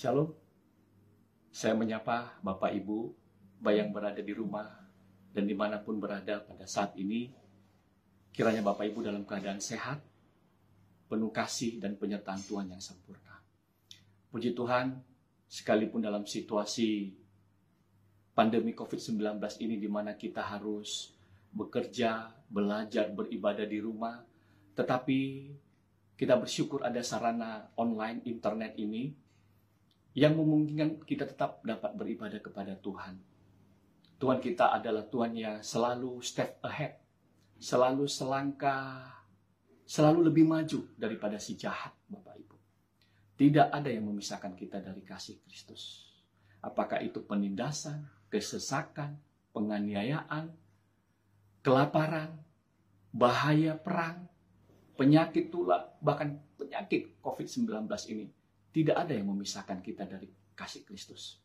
Shalom. Saya menyapa Bapak Ibu, baik yang berada di rumah dan di mana pun berada pada saat ini. Kiranya Bapak Ibu dalam keadaan sehat, penuh kasih dan penyertaan Tuhan yang sempurna. Puji Tuhan, sekalipun dalam situasi pandemi COVID-19 ini di mana kita harus bekerja, belajar, beribadah di rumah, tetapi kita bersyukur ada sarana online internet ini yang memungkinkan kita tetap dapat beribadah kepada Tuhan. Tuhan kita adalah Tuhan yang selalu step ahead, selalu selangkah, selalu lebih maju daripada si jahat, Bapak Ibu. Tidak ada yang memisahkan kita dari kasih Kristus. Apakah itu penindasan, kesesakan, penganiayaan, kelaparan, bahaya perang, penyakit tulang, bahkan penyakit COVID-19 ini tidak ada yang memisahkan kita dari kasih Kristus.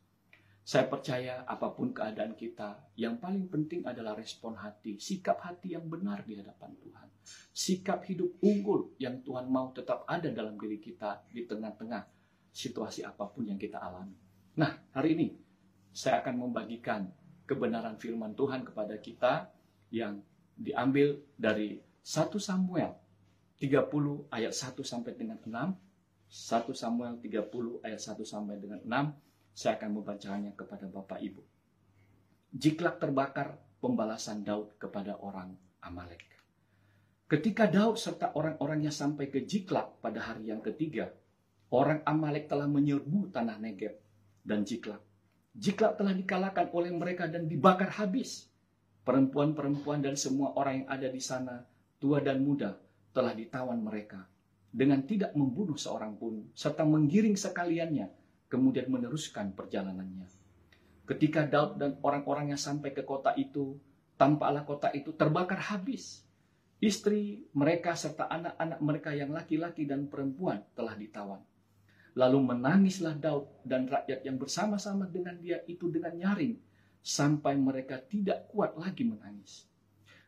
Saya percaya apa pun keadaan kita, yang paling penting adalah respon hati, sikap hati yang benar di hadapan Tuhan. Sikap hidup unggul yang Tuhan mau tetap ada dalam diri kita di tengah-tengah situasi apa pun yang kita alami. Nah, hari ini saya akan membagikan kebenaran firman Tuhan kepada kita yang diambil dari 1 Samuel 30 ayat 1 sampai dengan 6 1 Samuel 30 ayat 1 sampai dengan 6 saya akan membacakannya kepada Bapak Ibu. Jiklak terbakar pembalasan Daud kepada orang Amalek. Ketika Daud serta orang-orangnya sampai ke Jiklak pada hari yang ketiga, orang Amalek telah menyerbu tanah Negeb dan Jiklak. Jiklak telah dikalahkan oleh mereka dan dibakar habis. Perempuan-perempuan dan semua orang yang ada di sana, tua dan muda, telah ditawan mereka dengan tidak membunuh seorang pun, serta menggiring sekaliannya, kemudian meneruskan perjalanannya. Ketika Daud dan orang-orangnya sampai ke kota itu, tampaklah kota itu terbakar habis. Istri mereka serta anak-anak mereka yang laki-laki dan perempuan telah ditawan. Lalu menangislah Daud dan rakyat yang bersama-sama dengan dia itu dengan nyaring, sampai mereka tidak kuat lagi menangis.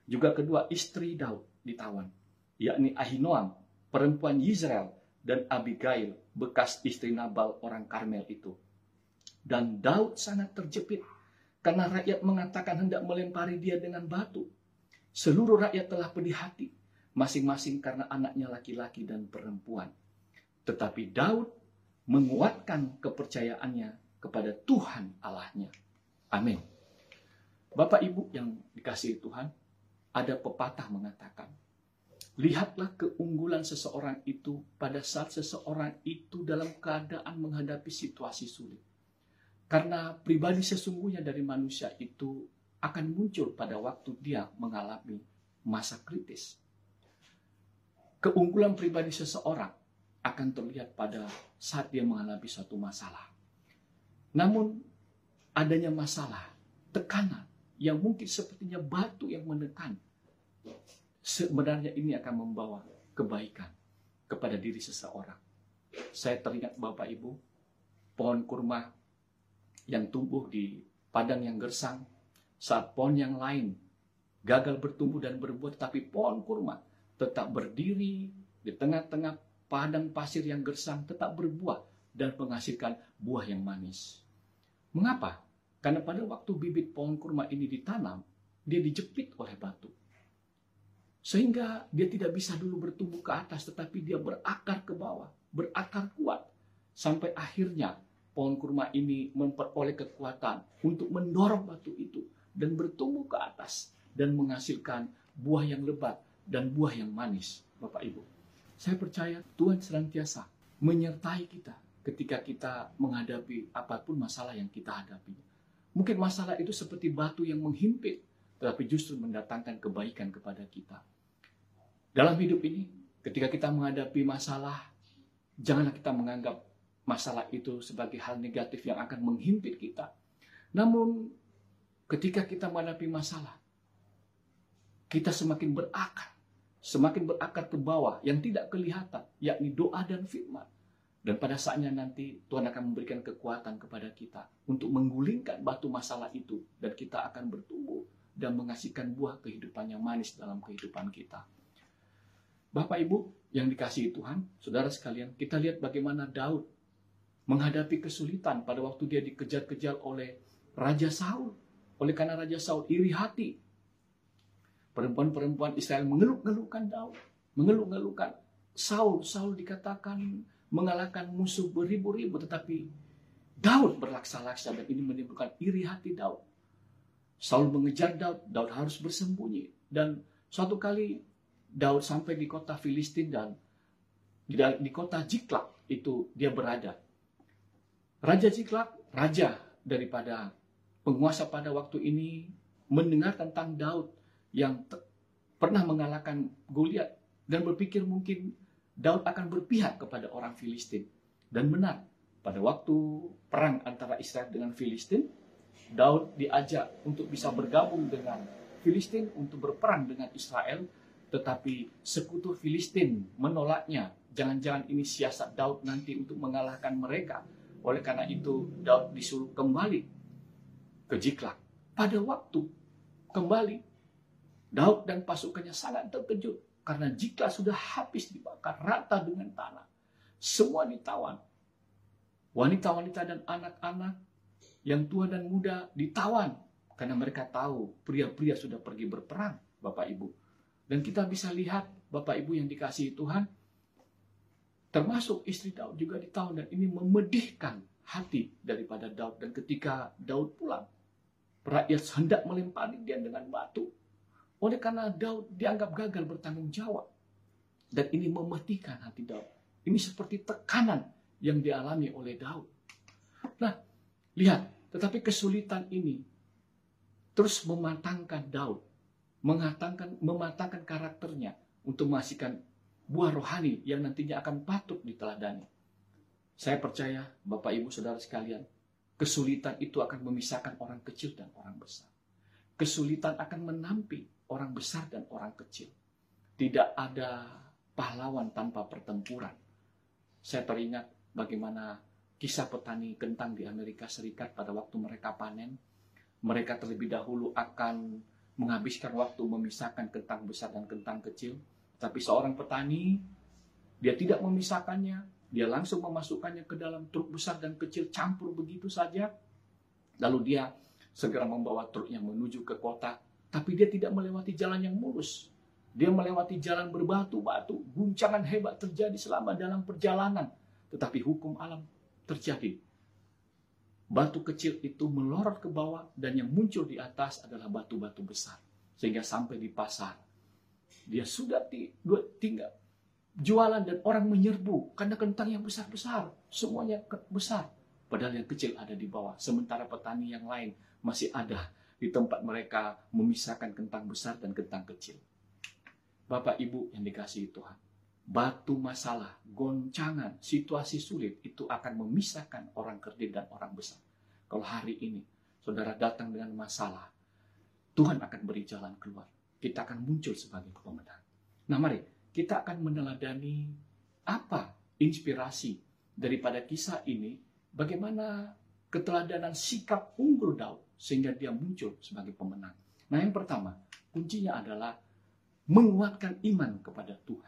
Juga kedua istri Daud ditawan, yakni Ahinoam perempuan Yisrael dan Abigail, bekas istri Nabal orang Karmel itu. Dan Daud sangat terjepit karena rakyat mengatakan hendak melempari dia dengan batu. Seluruh rakyat telah pedih hati, masing-masing karena anaknya laki-laki dan perempuan. Tetapi Daud menguatkan kepercayaannya kepada Tuhan Allahnya. Amin. Bapak Ibu yang dikasihi Tuhan, ada pepatah mengatakan, Lihatlah keunggulan seseorang itu pada saat seseorang itu dalam keadaan menghadapi situasi sulit. Karena pribadi sesungguhnya dari manusia itu akan muncul pada waktu dia mengalami masa kritis. Keunggulan pribadi seseorang akan terlihat pada saat dia mengalami suatu masalah. Namun adanya masalah, tekanan yang mungkin sepertinya batu yang menekan sebenarnya ini akan membawa kebaikan kepada diri seseorang. Saya teringat Bapak Ibu, pohon kurma yang tumbuh di padang yang gersang, saat pohon yang lain gagal bertumbuh dan berbuah, tapi pohon kurma tetap berdiri di tengah-tengah padang pasir yang gersang, tetap berbuah dan menghasilkan buah yang manis. Mengapa? Karena pada waktu bibit pohon kurma ini ditanam, dia dijepit oleh batu. Sehingga dia tidak bisa dulu bertumbuh ke atas, tetapi dia berakar ke bawah, berakar kuat. Sampai akhirnya pohon kurma ini memperoleh kekuatan untuk mendorong batu itu dan bertumbuh ke atas dan menghasilkan buah yang lebat dan buah yang manis, Bapak Ibu. Saya percaya Tuhan senantiasa menyertai kita ketika kita menghadapi apa pun masalah yang kita hadapi. Mungkin masalah itu seperti batu yang menghimpit, tetapi justru mendatangkan kebaikan kepada kita. Dalam hidup ini, ketika kita menghadapi masalah, janganlah kita menganggap masalah itu sebagai hal negatif yang akan menghimpit kita. Namun, ketika kita menghadapi masalah, kita semakin berakar, semakin berakar ke bawah yang tidak kelihatan, yakni doa dan firman. Dan pada saatnya nanti Tuhan akan memberikan kekuatan kepada kita untuk menggulingkan batu masalah itu dan kita akan bertumbuh dan menghasilkan buah kehidupan yang manis dalam kehidupan kita. Bapak Ibu yang dikasihi Tuhan, saudara sekalian, kita lihat bagaimana Daud menghadapi kesulitan pada waktu dia dikejar-kejar oleh Raja Saul. Oleh karena Raja Saul iri hati. Perempuan-perempuan Israel mengeluh-ngeluhkan Daud. Mengeluh-ngeluhkan Saul. Saul dikatakan mengalahkan musuh beribu-ribu. Tetapi Daud berlaksa-laksa dan ini menimbulkan iri hati Daud. Saul mengejar Daud, Daud harus bersembunyi. Dan suatu kali Daud sampai di kota Filistin dan di, kota Jiklak itu dia berada. Raja Jiklak, raja daripada penguasa pada waktu ini mendengar tentang Daud yang pernah mengalahkan Goliat dan berpikir mungkin Daud akan berpihak kepada orang Filistin. Dan benar, pada waktu perang antara Israel dengan Filistin, Daud diajak untuk bisa bergabung dengan Filistin untuk berperang dengan Israel, tetapi sekutu Filistin menolaknya. Jangan-jangan ini siasat Daud nanti untuk mengalahkan mereka. Oleh karena itu, Daud disuruh kembali ke Jiklak. Pada waktu kembali, Daud dan pasukannya sangat terkejut karena Jiklak sudah habis dibakar rata dengan tanah. Semua ditawan. Wanita-wanita dan anak-anak yang tua dan muda ditawan karena mereka tahu pria-pria sudah pergi berperang, Bapak Ibu. Dan kita bisa lihat Bapak Ibu yang dikasihi Tuhan, termasuk istri Daud juga ditawan dan ini memedihkan hati daripada Daud. Dan ketika Daud pulang, rakyat hendak melempari dia dengan batu. Oleh karena Daud dianggap gagal bertanggung jawab. Dan ini mematikan hati Daud. Ini seperti tekanan yang dialami oleh Daud. Nah, lihat tetapi kesulitan ini terus mematangkan Daud, mematangkan, mematangkan karakternya untuk menghasilkan buah rohani yang nantinya akan patut diteladani. Saya percaya, Bapak Ibu Saudara sekalian, kesulitan itu akan memisahkan orang kecil dan orang besar. Kesulitan akan menampi orang besar dan orang kecil. Tidak ada pahlawan tanpa pertempuran. Saya teringat bagaimana kisah petani kentang di Amerika Serikat pada waktu mereka panen. Mereka terlebih dahulu akan menghabiskan waktu memisahkan kentang besar dan kentang kecil. Tapi seorang petani, dia tidak memisahkannya. Dia langsung memasukkannya ke dalam truk besar dan kecil campur begitu saja. Lalu dia segera membawa truknya menuju ke kota. Tapi dia tidak melewati jalan yang mulus. Dia melewati jalan berbatu-batu. Guncangan hebat terjadi selama dalam perjalanan. Tetapi hukum alam terjadi. Batu kecil itu melorot ke bawah dan yang muncul di atas adalah batu-batu besar. Sehingga sampai di pasar. Dia sudah tinggal jualan dan orang menyerbu karena kentang yang besar-besar. Semuanya besar. Padahal yang kecil ada di bawah. Sementara petani yang lain masih ada di tempat mereka memisahkan kentang besar dan kentang kecil. Bapak Ibu yang dikasihi Tuhan batu masalah, goncangan, situasi sulit itu akan memisahkan orang kerdil dan orang besar. Kalau hari ini saudara datang dengan masalah, Tuhan akan beri jalan keluar. Kita akan muncul sebagai pemenang. Nah mari, kita akan meneladani apa inspirasi daripada kisah ini, bagaimana keteladanan sikap unggul Daud sehingga dia muncul sebagai pemenang. Nah yang pertama, kuncinya adalah menguatkan iman kepada Tuhan.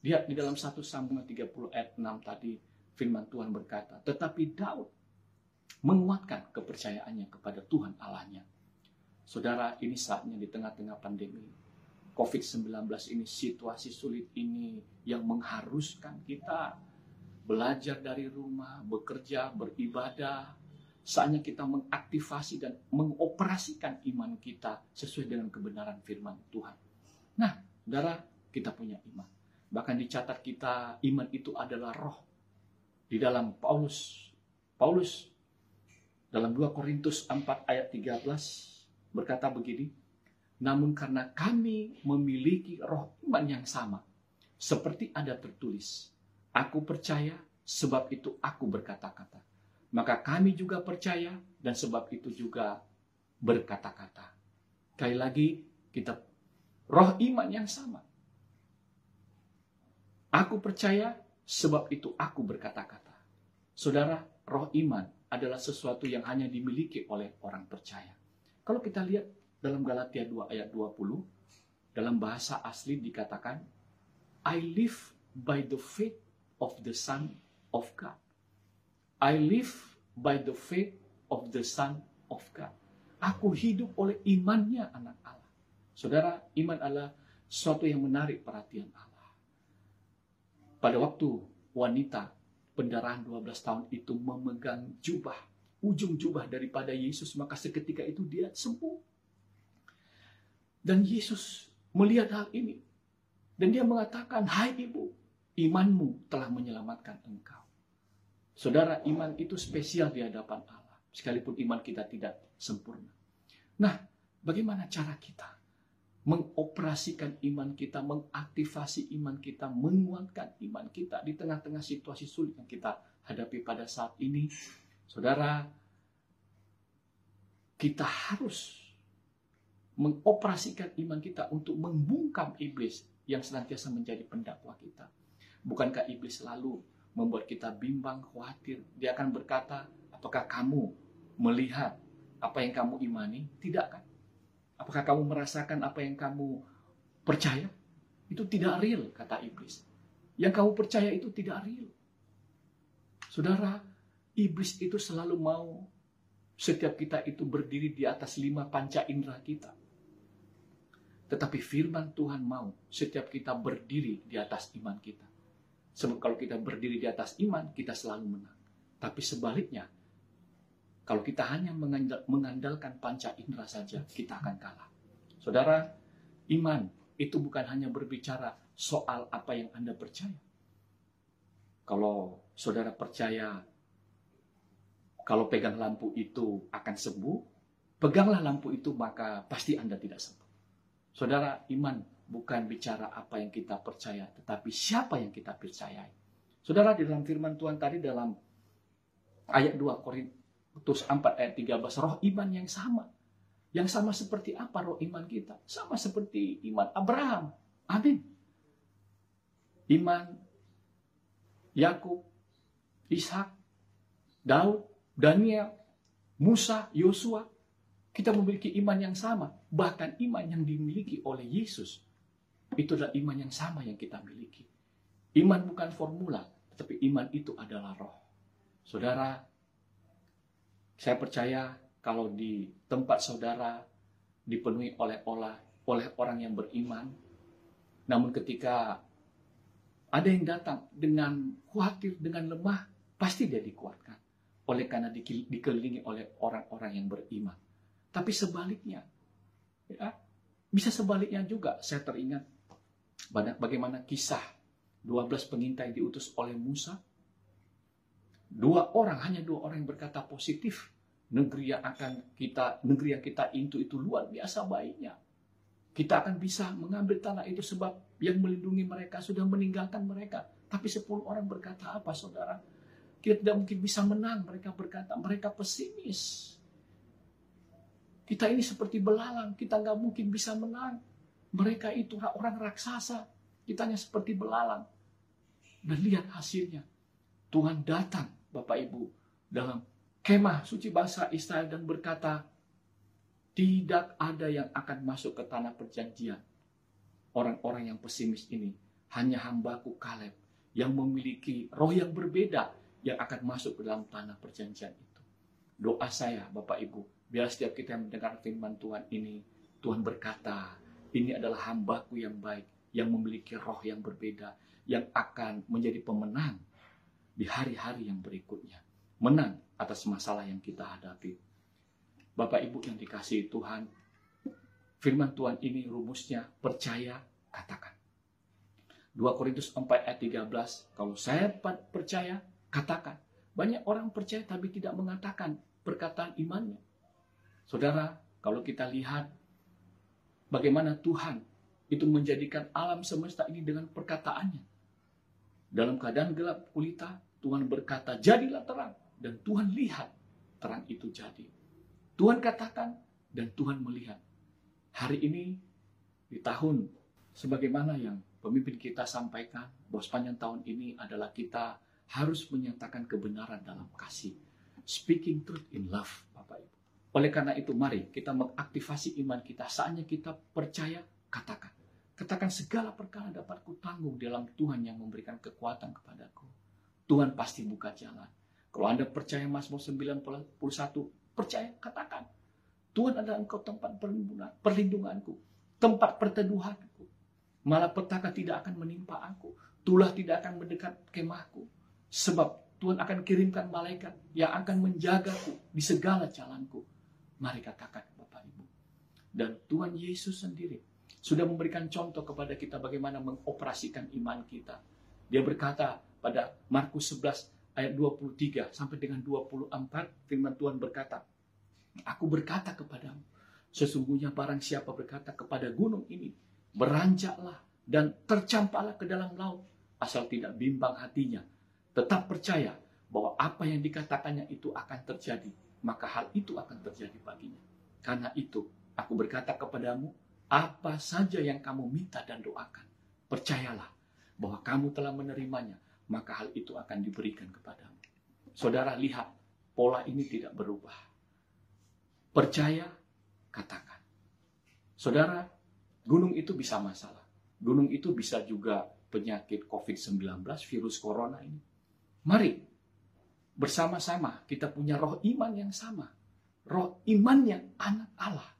Lihat di dalam 1 Samuel 30 ayat 6 tadi firman Tuhan berkata, tetapi Daud menguatkan kepercayaannya kepada Tuhan Allahnya. Saudara, ini saatnya di tengah-tengah pandemi COVID-19 ini, situasi sulit ini yang mengharuskan kita belajar dari rumah, bekerja, beribadah. Saatnya kita mengaktifasi dan mengoperasikan iman kita sesuai dengan kebenaran firman Tuhan. Nah, saudara, kita punya iman Bahkan dicatat kita iman itu adalah roh. Di dalam Paulus Paulus dalam 2 Korintus 4 ayat 13 berkata begini, namun karena kami memiliki roh iman yang sama, seperti ada tertulis, aku percaya sebab itu aku berkata-kata. Maka kami juga percaya dan sebab itu juga berkata-kata. Sekali lagi kita roh iman yang sama. Aku percaya sebab itu aku berkata-kata. Saudara, roh iman adalah sesuatu yang hanya dimiliki oleh orang percaya. Kalau kita lihat dalam Galatia 2 ayat 20, dalam bahasa asli dikatakan, I live by the faith of the Son of God. I live by the faith of the Son of God. Aku hidup oleh imannya anak Allah. Saudara, iman adalah sesuatu yang menarik perhatian Allah. Pada waktu wanita pendarahan 12 tahun itu memegang jubah, ujung jubah daripada Yesus, maka seketika itu dia sembuh. Dan Yesus melihat hal ini. Dan dia mengatakan, hai ibu, imanmu telah menyelamatkan engkau. Saudara, iman itu spesial di hadapan Allah. Sekalipun iman kita tidak sempurna. Nah, bagaimana cara kita mengoperasikan iman kita, mengaktifasi iman kita, menguatkan iman kita di tengah-tengah situasi sulit yang kita hadapi pada saat ini. Saudara, kita harus mengoperasikan iman kita untuk membungkam iblis yang senantiasa menjadi pendakwa kita. Bukankah iblis selalu membuat kita bimbang, khawatir? Dia akan berkata, apakah kamu melihat apa yang kamu imani? Tidak kan? Apakah kamu merasakan apa yang kamu percaya? Itu tidak real, kata iblis. Yang kamu percaya itu tidak real. Saudara, iblis itu selalu mau setiap kita itu berdiri di atas lima panca indera kita. Tetapi firman Tuhan mau setiap kita berdiri di atas iman kita. Sebab kalau kita berdiri di atas iman, kita selalu menang. Tapi sebaliknya, kalau kita hanya mengandalkan panca indera saja, kita akan kalah. Saudara, iman itu bukan hanya berbicara soal apa yang Anda percaya. Kalau saudara percaya kalau pegang lampu itu akan sembuh, peganglah lampu itu maka pasti Anda tidak sembuh. Saudara, iman bukan bicara apa yang kita percaya, tetapi siapa yang kita percayai. Saudara, di dalam firman Tuhan tadi dalam ayat 2 Korintus Petrus 4 ayat 13, roh iman yang sama. Yang sama seperti apa roh iman kita? Sama seperti iman Abraham. Amin. Iman Yakub, Ishak, Daud, Daniel, Musa, Yosua, kita memiliki iman yang sama. Bahkan iman yang dimiliki oleh Yesus. Itu adalah iman yang sama yang kita miliki. Iman bukan formula, tetapi iman itu adalah roh. Saudara, saya percaya kalau di tempat saudara dipenuhi oleh olah oleh orang yang beriman, namun ketika ada yang datang dengan khawatir, dengan lemah, pasti dia dikuatkan. Oleh karena dikelilingi oleh orang-orang yang beriman. Tapi sebaliknya, ya, bisa sebaliknya juga. Saya teringat bagaimana kisah 12 pengintai diutus oleh Musa Dua orang, hanya dua orang yang berkata positif. Negeri yang akan kita, negeri yang kita intu itu luar biasa baiknya. Kita akan bisa mengambil tanah itu sebab yang melindungi mereka sudah meninggalkan mereka. Tapi sepuluh orang berkata apa saudara? Kita tidak mungkin bisa menang. Mereka berkata, mereka pesimis. Kita ini seperti belalang, kita nggak mungkin bisa menang. Mereka itu orang raksasa, kita hanya seperti belalang. Dan lihat hasilnya. Tuhan datang Bapak Ibu dalam kemah suci bangsa Israel dan berkata, tidak ada yang akan masuk ke tanah perjanjian. Orang-orang yang pesimis ini hanya hambaku Kaleb yang memiliki roh yang berbeda yang akan masuk ke dalam tanah perjanjian itu. Doa saya Bapak Ibu, biar setiap kita yang mendengar firman Tuhan ini, Tuhan berkata, ini adalah hambaku yang baik, yang memiliki roh yang berbeda, yang akan menjadi pemenang di hari-hari yang berikutnya. Menang atas masalah yang kita hadapi. Bapak Ibu yang dikasihi Tuhan, firman Tuhan ini rumusnya percaya, katakan. 2 Korintus 4 ayat 13, kalau saya percaya, katakan. Banyak orang percaya tapi tidak mengatakan perkataan imannya. Saudara, kalau kita lihat bagaimana Tuhan itu menjadikan alam semesta ini dengan perkataannya. Dalam keadaan gelap kulita, Tuhan berkata, jadilah terang. Dan Tuhan lihat terang itu jadi. Tuhan katakan dan Tuhan melihat. Hari ini, di tahun sebagaimana yang pemimpin kita sampaikan, bahwa sepanjang tahun ini adalah kita harus menyatakan kebenaran dalam kasih. Speaking truth in love, Bapak Ibu. Oleh karena itu, mari kita mengaktifasi iman kita. Saatnya kita percaya, katakan. Katakan segala perkara dapat kutanggung dalam Tuhan yang memberikan kekuatan kepadaku. Tuhan pasti buka jalan. Kalau Anda percaya Mazmur 91, percaya, katakan. Tuhan adalah engkau tempat perlindungan, perlindunganku, tempat perteduhanku. Malapetaka tidak akan menimpa aku. Tulah tidak akan mendekat kemahku. Sebab Tuhan akan kirimkan malaikat yang akan menjagaku di segala jalanku. Mari katakan Bapak Ibu. Dan Tuhan Yesus sendiri sudah memberikan contoh kepada kita bagaimana mengoperasikan iman kita. Dia berkata pada Markus 11 ayat 23 sampai dengan 24 firman Tuhan berkata, Aku berkata kepadamu, sesungguhnya barang siapa berkata kepada gunung ini, beranjaklah dan tercampaklah ke dalam laut, asal tidak bimbang hatinya, tetap percaya bahwa apa yang dikatakannya itu akan terjadi, maka hal itu akan terjadi baginya. Karena itu, aku berkata kepadamu, apa saja yang kamu minta dan doakan, percayalah bahwa kamu telah menerimanya, maka hal itu akan diberikan kepadamu. Saudara lihat, pola ini tidak berubah. Percaya, katakan. Saudara, gunung itu bisa masalah. Gunung itu bisa juga penyakit COVID-19, virus corona ini. Mari, bersama-sama kita punya roh iman yang sama. Roh iman yang anak Allah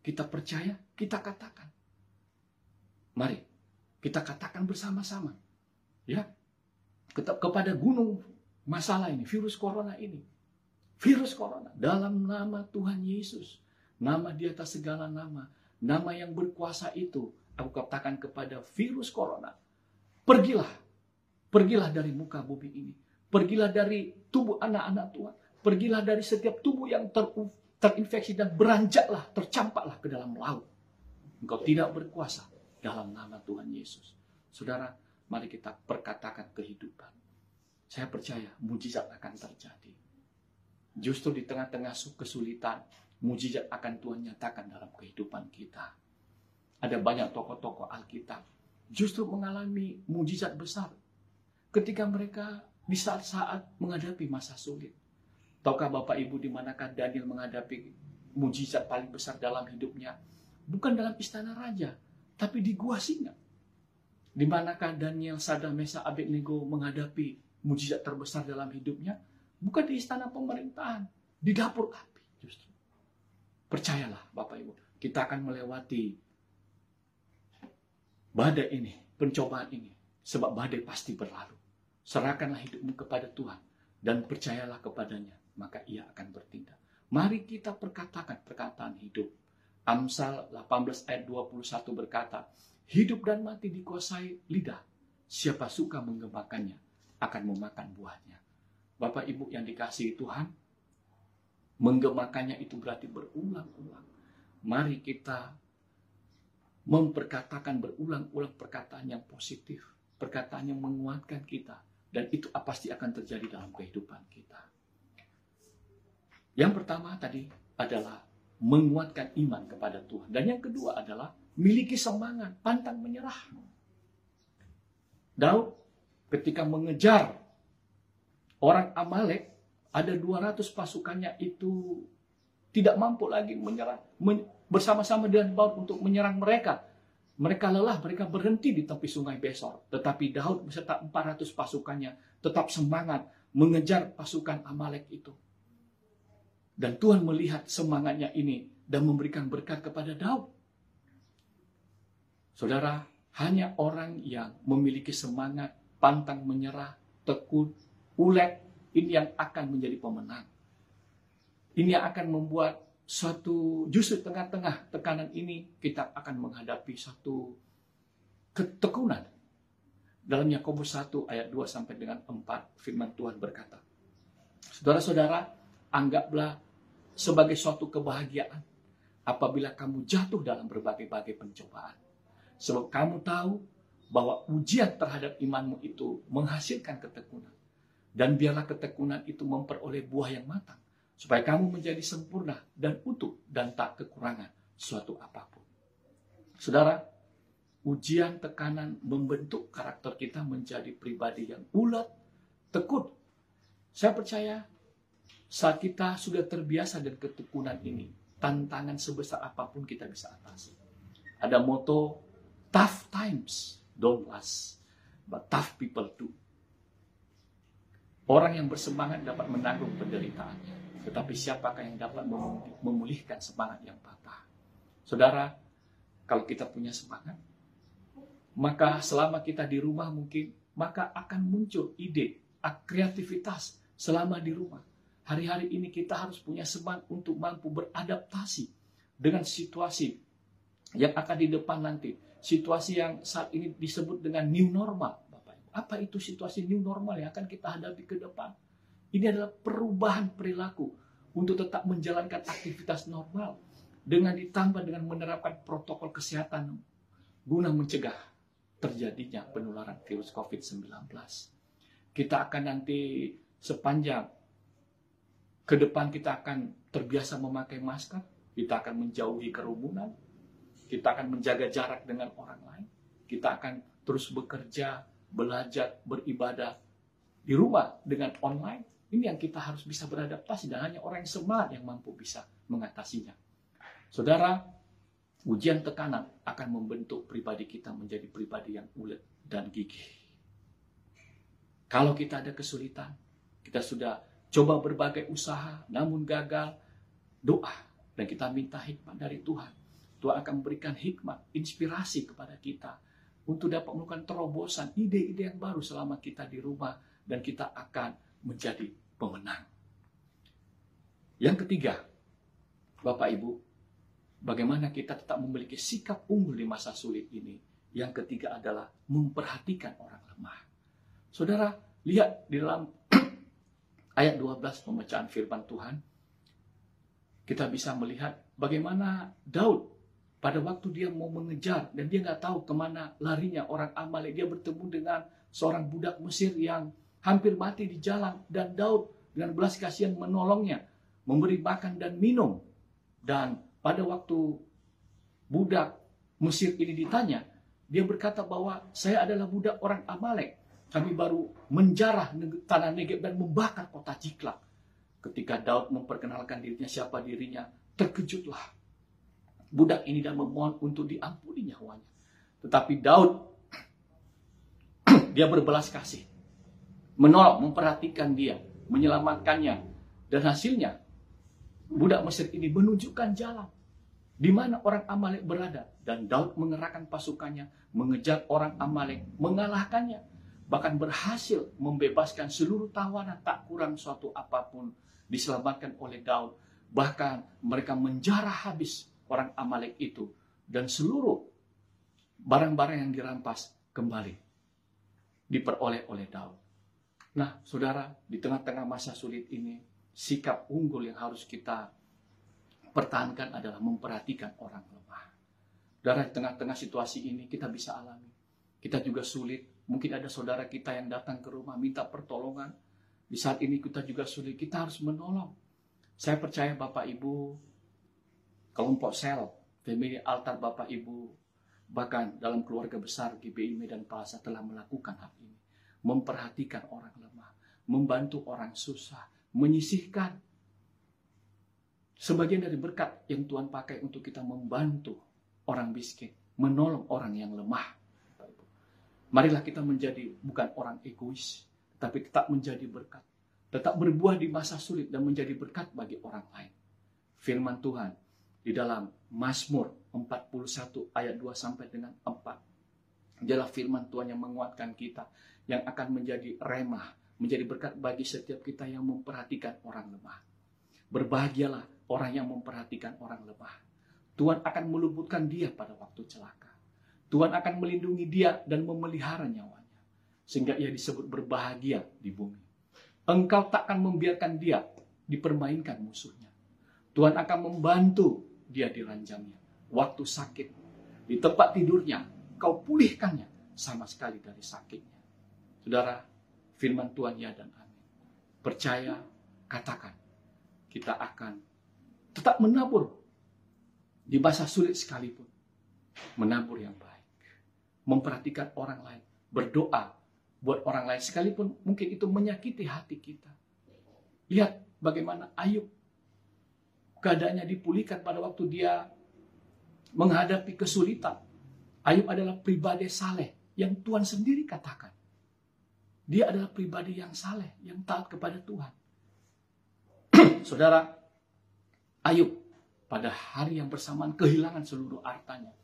kita percaya, kita katakan. Mari, kita katakan bersama-sama. Ya, kepada gunung masalah ini, virus corona ini. Virus corona dalam nama Tuhan Yesus. Nama di atas segala nama. Nama yang berkuasa itu. Aku katakan kepada virus corona. Pergilah. Pergilah dari muka bumi ini. Pergilah dari tubuh anak-anak Tuhan. Pergilah dari setiap tubuh yang ter terinfeksi dan beranjaklah, tercampaklah ke dalam laut. Engkau tidak berkuasa dalam nama Tuhan Yesus. Saudara, mari kita perkatakan kehidupan. Saya percaya mujizat akan terjadi. Justru di tengah-tengah kesulitan, mujizat akan Tuhan nyatakan dalam kehidupan kita. Ada banyak tokoh-tokoh Alkitab justru mengalami mujizat besar ketika mereka di saat-saat menghadapi masa sulit. Tahukah Bapak Ibu di manakah Daniel menghadapi mujizat paling besar dalam hidupnya? Bukan dalam istana raja, tapi di gua singa. Di manakah Daniel, Sadam, Mesa, Abednego menghadapi mujizat terbesar dalam hidupnya? Bukan di istana pemerintahan, di dapur api justru. Percayalah Bapak Ibu, kita akan melewati badai ini, pencobaan ini. Sebab badai pasti berlalu. Serahkanlah hidupmu kepada Tuhan dan percayalah kepadanya maka ia akan bertindak. Mari kita perkatakan perkataan hidup. Amsal 18 ayat 21 berkata, hidup dan mati dikuasai lidah. Siapa suka mengembangkannya akan memakan buahnya. Bapak Ibu yang dikasihi Tuhan, menggemakannya itu berarti berulang-ulang. Mari kita memperkatakan berulang-ulang perkataan yang positif, perkataan yang menguatkan kita, dan itu pasti akan terjadi dalam kehidupan kita. Yang pertama tadi adalah menguatkan iman kepada Tuhan. Dan yang kedua adalah miliki semangat, pantang menyerah. Daud ketika mengejar orang Amalek, ada 200 pasukannya itu tidak mampu lagi menyerang bersama-sama dengan Daud untuk menyerang mereka. Mereka lelah, mereka berhenti di tepi sungai Besor. Tetapi Daud beserta 400 pasukannya tetap semangat mengejar pasukan Amalek itu. Dan Tuhan melihat semangatnya ini dan memberikan berkat kepada Daud. Saudara, hanya orang yang memiliki semangat, pantang menyerah, tekun, ulet, ini yang akan menjadi pemenang. Ini yang akan membuat suatu justru tengah-tengah tekanan ini kita akan menghadapi satu ketekunan. Dalam Yakobus 1 ayat 2 sampai dengan 4 firman Tuhan berkata, Saudara-saudara, anggaplah sebagai suatu kebahagiaan apabila kamu jatuh dalam berbagai-bagai pencobaan. Sebab kamu tahu bahwa ujian terhadap imanmu itu menghasilkan ketekunan. Dan biarlah ketekunan itu memperoleh buah yang matang. Supaya kamu menjadi sempurna dan utuh dan tak kekurangan suatu apa pun. Saudara, ujian tekanan membentuk karakter kita menjadi pribadi yang ulet, tekun. Saya percaya saat kita sudah terbiasa dengan ketekunan ini, tantangan sebesar apa pun kita bisa atasi. Ada moto, tough times don't last, but tough people do. Orang yang bersemangat dapat menanggung penderitaannya. Tetapi siapakah yang dapat memulihkan semangat yang patah? Saudara, kalau kita punya semangat, maka selama kita di rumah mungkin, maka akan muncul ide, kreativitas selama di rumah. Hari-hari ini kita harus punya semangat untuk mampu beradaptasi dengan situasi yang akan di depan nanti. Situasi yang saat ini disebut dengan new normal. Bapak Ibu. Apa itu situasi new normal yang akan kita hadapi ke depan? Ini adalah perubahan perilaku untuk tetap menjalankan aktivitas normal dengan ditambah dengan menerapkan protokol kesehatan guna mencegah terjadinya penularan virus COVID-19. Kita akan nanti sepanjang ke depan kita akan terbiasa memakai masker, kita akan menjauhi kerumunan, kita akan menjaga jarak dengan orang lain. Kita akan terus bekerja, belajar, beribadah di rumah dengan online. Ini yang kita harus bisa beradaptasi dan hanya orang yang semangat yang mampu bisa mengatasinya. Saudara, ujian tekanan akan membentuk pribadi kita menjadi pribadi yang ulet dan gigih. Kalau kita ada kesulitan, kita sudah coba berbagai usaha, namun gagal, doa, dan kita minta hikmat dari Tuhan. Tuhan akan memberikan hikmat, inspirasi kepada kita untuk dapat melakukan terobosan, ide-ide yang baru selama kita di rumah dan kita akan menjadi pemenang. Yang ketiga, Bapak Ibu, bagaimana kita tetap memiliki sikap unggul di masa sulit ini. Yang ketiga adalah memperhatikan orang lemah. Saudara, lihat di dalam ayat 12 pemecaan firman Tuhan, kita bisa melihat bagaimana Daud pada waktu dia mau mengejar dan dia nggak tahu ke mana larinya orang Amalek, dia bertemu dengan seorang budak Mesir yang hampir mati di jalan dan Daud dengan belas kasihan menolongnya, memberi makan dan minum. Dan pada waktu budak Mesir ini ditanya, dia berkata bahwa saya adalah budak orang Amalek. Kami baru menjarah tanah Negeb dan membakar kota Ciklak. Ketika Daud memperkenalkan dirinya siapa dirinya, terkejutlah budak ini dan memohon untuk diampuni nyawanya. Tetapi Daud, dia berbelas kasih. Menolak, memperhatikan dia, menyelamatkannya. Dan hasilnya, budak Mesir ini menunjukkan jalan. Di mana orang Amalek berada. Dan Daud mengerahkan pasukannya, mengejar orang Amalek, mengalahkannya. Bahkan berhasil membebaskan seluruh tawanan, tak kurang suatu apa pun diselamatkan oleh Daud. Bahkan mereka menjarah habis orang Amalek itu dan seluruh barang-barang yang dirampas kembali diperoleh oleh Daud. Nah, saudara, di tengah-tengah masa sulit ini, sikap unggul yang harus kita pertahankan adalah memperhatikan orang lemah. Dari tengah-tengah situasi ini kita bisa alami. Kita juga sulit. Mungkin ada saudara kita yang datang ke rumah minta pertolongan. Di saat ini kita juga sulit. Kita harus menolong. Saya percaya Bapak Ibu kelompok sel, family altar Bapak Ibu, bahkan dalam keluarga besar GBI Medan Plaza telah melakukan hal ini. Memperhatikan orang lemah, membantu orang susah, menyisihkan. Sebagian dari berkat yang Tuhan pakai untuk kita membantu orang miskin, menolong orang yang lemah. Marilah kita menjadi bukan orang egois, tapi tetap menjadi berkat. Tetap berbuah di masa sulit dan menjadi berkat bagi orang lain. Firman Tuhan di dalam Mazmur 41 ayat 2 sampai dengan 4. Dialah firman Tuhan yang menguatkan kita, yang akan menjadi remah, menjadi berkat bagi setiap kita yang memperhatikan orang lemah. Berbahagialah orang yang memperhatikan orang lemah. Tuhan akan meluputkan dia pada waktu celaka. Tuhan akan melindungi dia dan memelihara nyawanya. Sehingga ia disebut berbahagia di bumi. Engkau takkan membiarkan dia dipermainkan musuhnya. Tuhan akan membantu dia diranjangnya. Waktu sakit, di tempat tidurnya, kau pulihkannya sama sekali dari sakitnya. Saudara, firman Tuhan ya dan amin. Percaya, katakan, kita akan tetap menabur di masa sulit sekalipun. Menabur yang baik. Memperhatikan orang lain. Berdoa buat orang lain sekalipun mungkin itu menyakiti hati kita. Lihat bagaimana Ayub keadaannya dipulihkan pada waktu dia menghadapi kesulitan. Ayub adalah pribadi saleh yang Tuhan sendiri katakan. Dia adalah pribadi yang saleh, yang taat kepada Tuhan. Saudara, Ayub pada hari yang bersamaan kehilangan seluruh hartanya.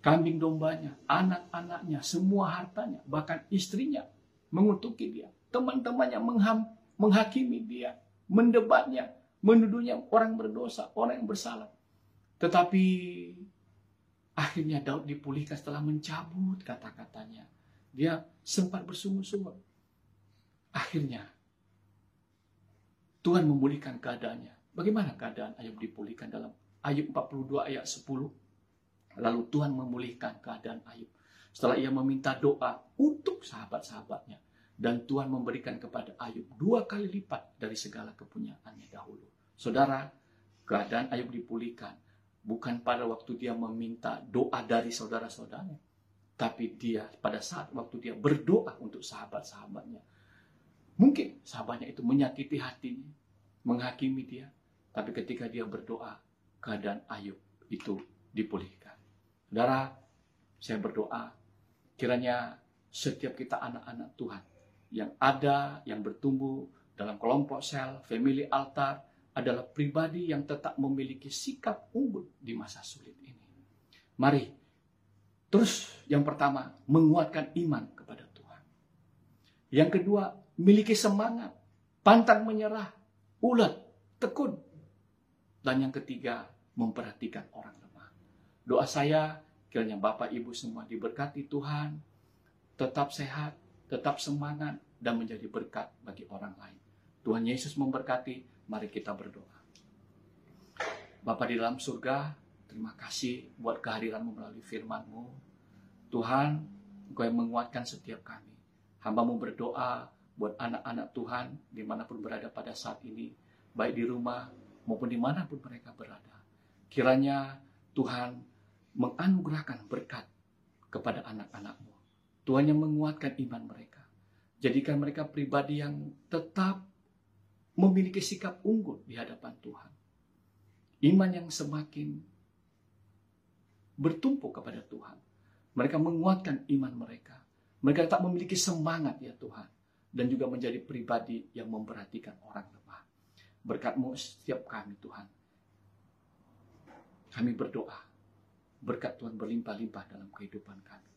Kambing dombanya, anak-anaknya, semua hartanya, bahkan istrinya mengutuki dia. Teman-temannya mengham, menghakimi dia, mendebatnya, menuduhnya orang berdosa, orang yang bersalah. Tetapi akhirnya Daud dipulihkan setelah mencabut kata-katanya. Dia sempat bersungut-sungut. Akhirnya Tuhan memulihkan keadaannya. Bagaimana keadaan Ayub dipulihkan dalam Ayub 42 ayat 10? Lalu Tuhan memulihkan keadaan Ayub. Setelah ia meminta doa untuk sahabat-sahabatnya. Dan Tuhan memberikan kepada Ayub dua kali lipat dari segala kepunyaannya dahulu. Saudara, keadaan Ayub dipulihkan. Bukan pada waktu dia meminta doa dari saudara-saudaranya tapi dia pada saat waktu dia berdoa untuk sahabat-sahabatnya. Mungkin sahabatnya itu menyakiti hatinya, menghakimi dia. Tapi ketika dia berdoa, keadaan Ayub itu dipulihkan. Saudara, saya berdoa, kiranya setiap kita anak-anak Tuhan yang ada, yang bertumbuh dalam kelompok sel, family altar, adalah pribadi yang tetap memiliki sikap unggul di masa sulit ini. Mari Terus yang pertama, menguatkan iman kepada Tuhan. Yang kedua, miliki semangat, pantang menyerah, ulet, tekun. Dan yang ketiga, memperhatikan orang lemah. Doa saya, kiranya Bapak Ibu semua diberkati Tuhan, tetap sehat, tetap semangat, dan menjadi berkat bagi orang lain. Tuhan Yesus memberkati, mari kita berdoa. Bapak di dalam surga, Terima kasih buat kehadiranmu melalui firmanmu. Tuhan, Engkau yang menguatkan setiap kami. Hambamu berdoa buat anak-anak Tuhan di mana pun berada pada saat ini. Baik di rumah maupun di mana pun mereka berada. Kiranya Tuhan menganugerahkan berkat kepada anak-anakmu. Tuhan yang menguatkan iman mereka. Jadikan mereka pribadi yang tetap memiliki sikap unggul di hadapan Tuhan. Iman yang semakin bertumpu kepada Tuhan. Mereka menguatkan iman mereka. Mereka tak memiliki semangat ya Tuhan. Dan juga menjadi pribadi yang memperhatikan orang lemah. Berkatmu setiap kami Tuhan. Kami berdoa. Berkat Tuhan berlimpah-limpah dalam kehidupan kami.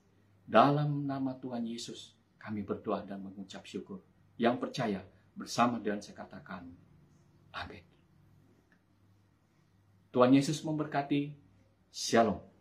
Dalam nama Tuhan Yesus kami berdoa dan mengucap syukur. Yang percaya bersama dengan saya katakan. Amin. Tuhan Yesus memberkati. Shalom.